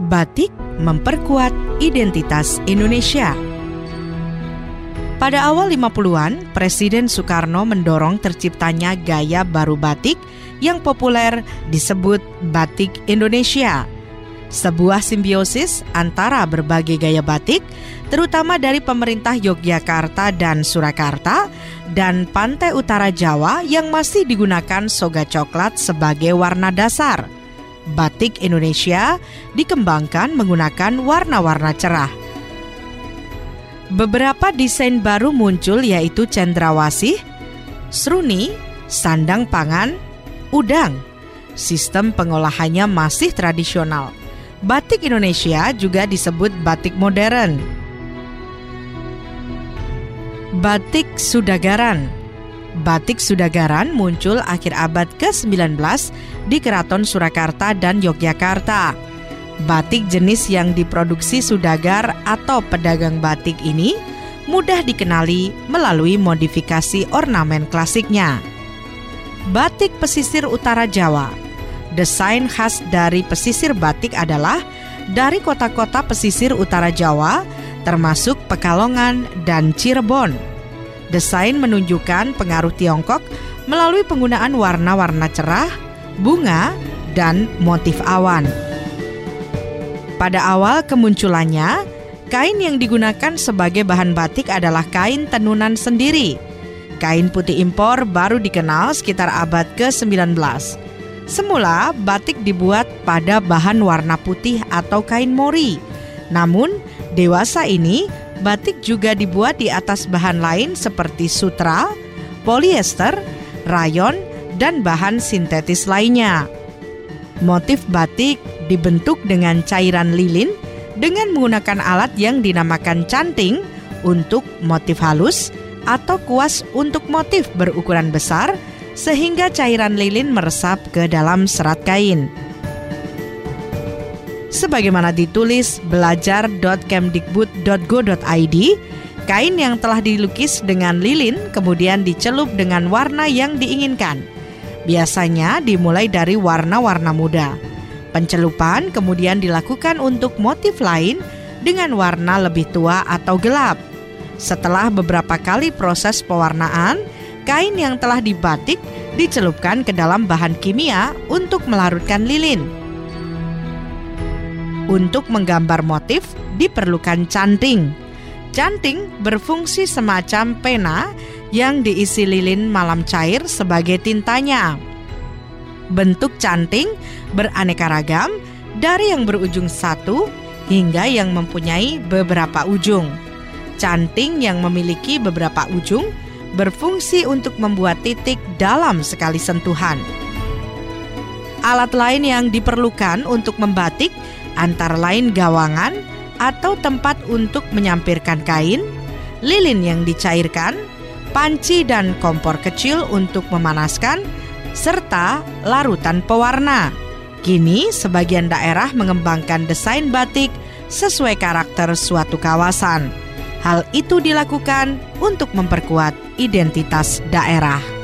Batik memperkuat identitas Indonesia. Pada awal 50-an, Presiden Soekarno mendorong terciptanya gaya baru batik yang populer disebut batik Indonesia. Sebuah simbiosis antara berbagai gaya batik, terutama dari pemerintah Yogyakarta dan Surakarta, dan pantai utara Jawa yang masih digunakan soga coklat sebagai warna dasar. Batik Indonesia dikembangkan menggunakan warna-warna cerah. Beberapa desain baru muncul yaitu cendrawasih, seruni, sandang pangan, udang. Sistem pengolahannya masih tradisional batik Indonesia juga disebut batik modern. Batik Sudagaran Batik Sudagaran muncul akhir abad ke-19 di Keraton Surakarta dan Yogyakarta. Batik jenis yang diproduksi sudagar atau pedagang batik ini mudah dikenali melalui modifikasi ornamen klasiknya. Batik pesisir utara Jawa Desain khas dari pesisir batik adalah dari kota-kota pesisir utara Jawa, termasuk Pekalongan dan Cirebon. Desain menunjukkan pengaruh Tiongkok melalui penggunaan warna-warna cerah, bunga, dan motif awan. Pada awal kemunculannya, kain yang digunakan sebagai bahan batik adalah kain tenunan sendiri. Kain putih impor baru dikenal sekitar abad ke-19. Semula batik dibuat pada bahan warna putih atau kain mori. Namun, dewasa ini batik juga dibuat di atas bahan lain seperti sutra, polyester, rayon, dan bahan sintetis lainnya. Motif batik dibentuk dengan cairan lilin dengan menggunakan alat yang dinamakan canting untuk motif halus atau kuas untuk motif berukuran besar sehingga cairan lilin meresap ke dalam serat kain. Sebagaimana ditulis belajar.kemdikbud.go.id, kain yang telah dilukis dengan lilin kemudian dicelup dengan warna yang diinginkan. Biasanya dimulai dari warna-warna muda. Pencelupan kemudian dilakukan untuk motif lain dengan warna lebih tua atau gelap. Setelah beberapa kali proses pewarnaan, kain yang telah dibatik dicelupkan ke dalam bahan kimia untuk melarutkan lilin. Untuk menggambar motif diperlukan canting. Canting berfungsi semacam pena yang diisi lilin malam cair sebagai tintanya. Bentuk canting beraneka ragam dari yang berujung satu hingga yang mempunyai beberapa ujung. Canting yang memiliki beberapa ujung berfungsi untuk membuat titik dalam sekali sentuhan. Alat lain yang diperlukan untuk membatik antara lain gawangan atau tempat untuk menyampirkan kain, lilin yang dicairkan, panci dan kompor kecil untuk memanaskan, serta larutan pewarna. Kini, sebagian daerah mengembangkan desain batik sesuai karakter suatu kawasan. Hal itu dilakukan untuk memperkuat identitas daerah.